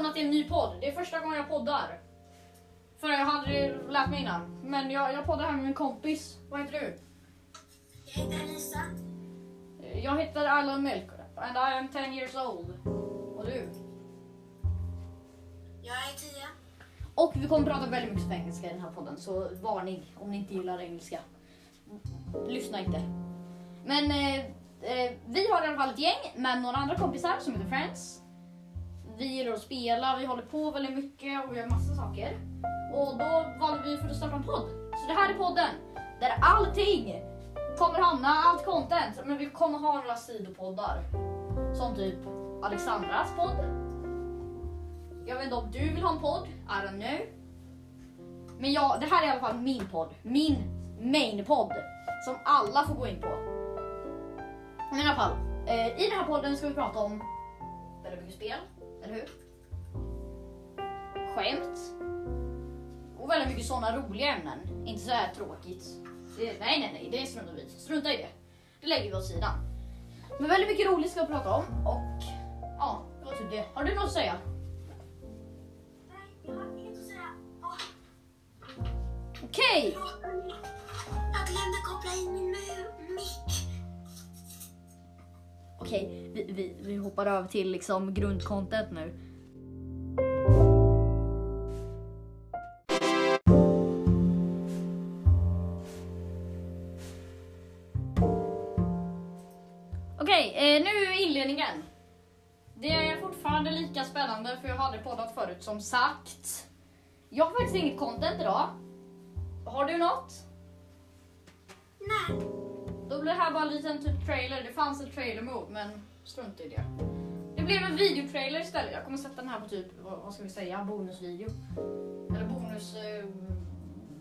välkomna till en ny podd. Det är första gången jag poddar. För jag hade aldrig lärt mig innan. Men jag, jag poddar här med min kompis. Vad heter du? Jag heter Elisa. Jag heter Alan Milk and I am 10 years old. Och du? Jag är tio. Och vi kommer prata väldigt mycket engelska i den här podden, så varning om ni inte gillar engelska. Lyssna inte. Men eh, eh, vi har i alla fall ett gäng med några andra kompisar som heter Friends. Vi gillar att spela, vi håller på väldigt mycket och vi gör massa saker. Och då valde vi för att starta en podd. Så det här är podden där allting kommer hamna, allt content. Men vi kommer ha några sidopoddar. Som typ Alexandras podd. Jag vet inte om du vill ha en podd, I don't know. Men ja, det här är i alla fall min podd, min main-podd som alla får gå in på. Men i alla fall, eh, i den här podden ska vi prata om väldigt mycket spel, eller hur? Skämt. Och väldigt mycket sådana roliga ämnen, inte så här tråkigt. Det, nej, nej, nej, det struntar vi. Strunta i det. Det lägger vi åt sidan. Men väldigt mycket roligt ska vi prata om och ja, det var typ det. Har du något att säga? Nej, jag har inget att säga. Okej! förlåt. Jag glömde koppla in min Okej, vi, vi, vi hoppar över till liksom grundcontent nu. Okej, eh, nu inledningen. Det är fortfarande lika spännande för jag har aldrig poddat förut som sagt. Jag har faktiskt inget content idag. Har du något? Nej. Då blir det här bara en liten typ trailer. Det fanns en trailer mode men strunt i det. Det blev en videotrailer istället. Jag kommer sätta den här på typ, vad, ska vi säga, bonusvideo. Eller bonus, eh,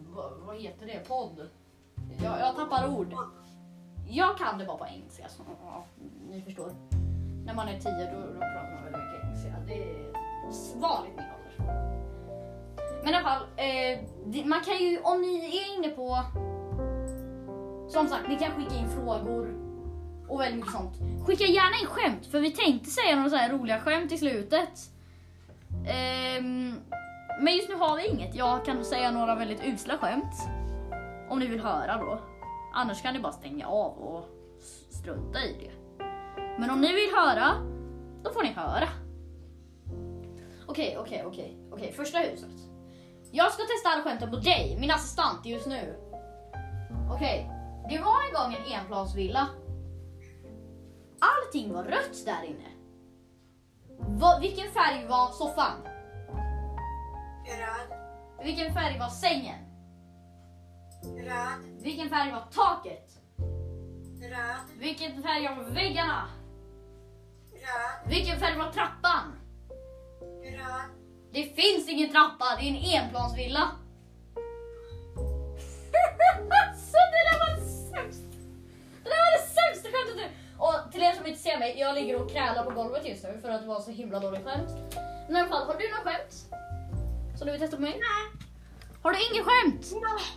vad, vad heter det, podd. Jag, jag tappar ord. Jag kan det bara på engelska så ja, ni förstår. När man är tio då, då pratar man väldigt mycket engelska. Det är vanligt min ålder. Men i alla fall, eh, man kan ju, om ni är inne på som sagt, ni kan skicka in frågor och väldigt mycket sånt. Skicka gärna in skämt, för vi tänkte säga några så här roliga skämt i slutet. Ehm, men just nu har vi inget. Jag kan säga några väldigt usla skämt. Om ni vill höra då. Annars kan ni bara stänga av och strunta i det. Men om ni vill höra, då får ni höra. Okej, okej, okej. Okej, första huset. Jag ska testa alla skämten på dig, min assistent just nu. Okej, det var en gång en enplansvilla. Allting var rött där inne. Va, vilken färg var soffan? Röd. Vilken färg var sängen? Röd. Vilken färg var taket? Röd. Vilken färg var väggarna? Röd. Vilken färg var trappan? Röd. Det finns ingen trappa, det är en enplansvilla. till er som inte ser mig, jag ligger och krälar på golvet just nu för att det var så himla dåligt skämt. Men i alla fall, har du något skämt? Som du vill testa på mig? Nej. Har du inget skämt?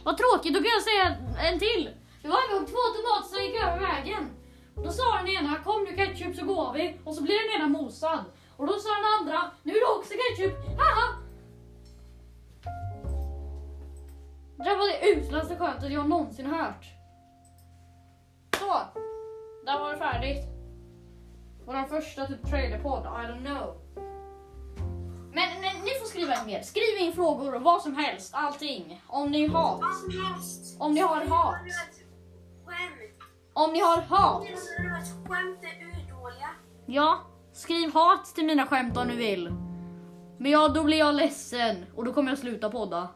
Vad tråkigt, då kan jag säga en till. Det var en gång två tomater som gick över vägen. Då sa den ena, kom nu ketchup så går vi. Och så blev den ena mosad. Och då sa den andra, nu är det också ketchup. Haha! Det där var det uslaste skämtet jag någonsin hört. Så, där var det färdigt. Vår första typ trailerpodd, I don't know. Men, men ni får skriva in mer. Skriv in frågor och vad som helst, allting. Om ni har Vad som helst. Om ni har hat. Skämt. Om ni har hat. Skämt är urdåliga? Ja, skriv hat till mina skämt om ni vill. Men ja, då blir jag ledsen och då kommer jag sluta podda.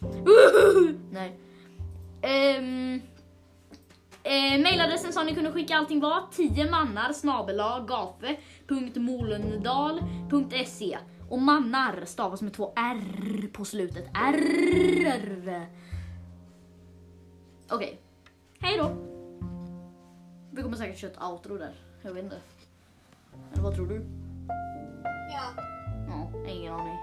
Nej. Um, eh, mailadressen som ni kunde skicka allting var 10 mannar gafe.molendal.se och mannar stavas med två r på slutet. R. Okej, hej då. Vi kommer säkert köra ett outro där. Jag vet inte. Eller vad tror du? Ja. Ja, ingen aning.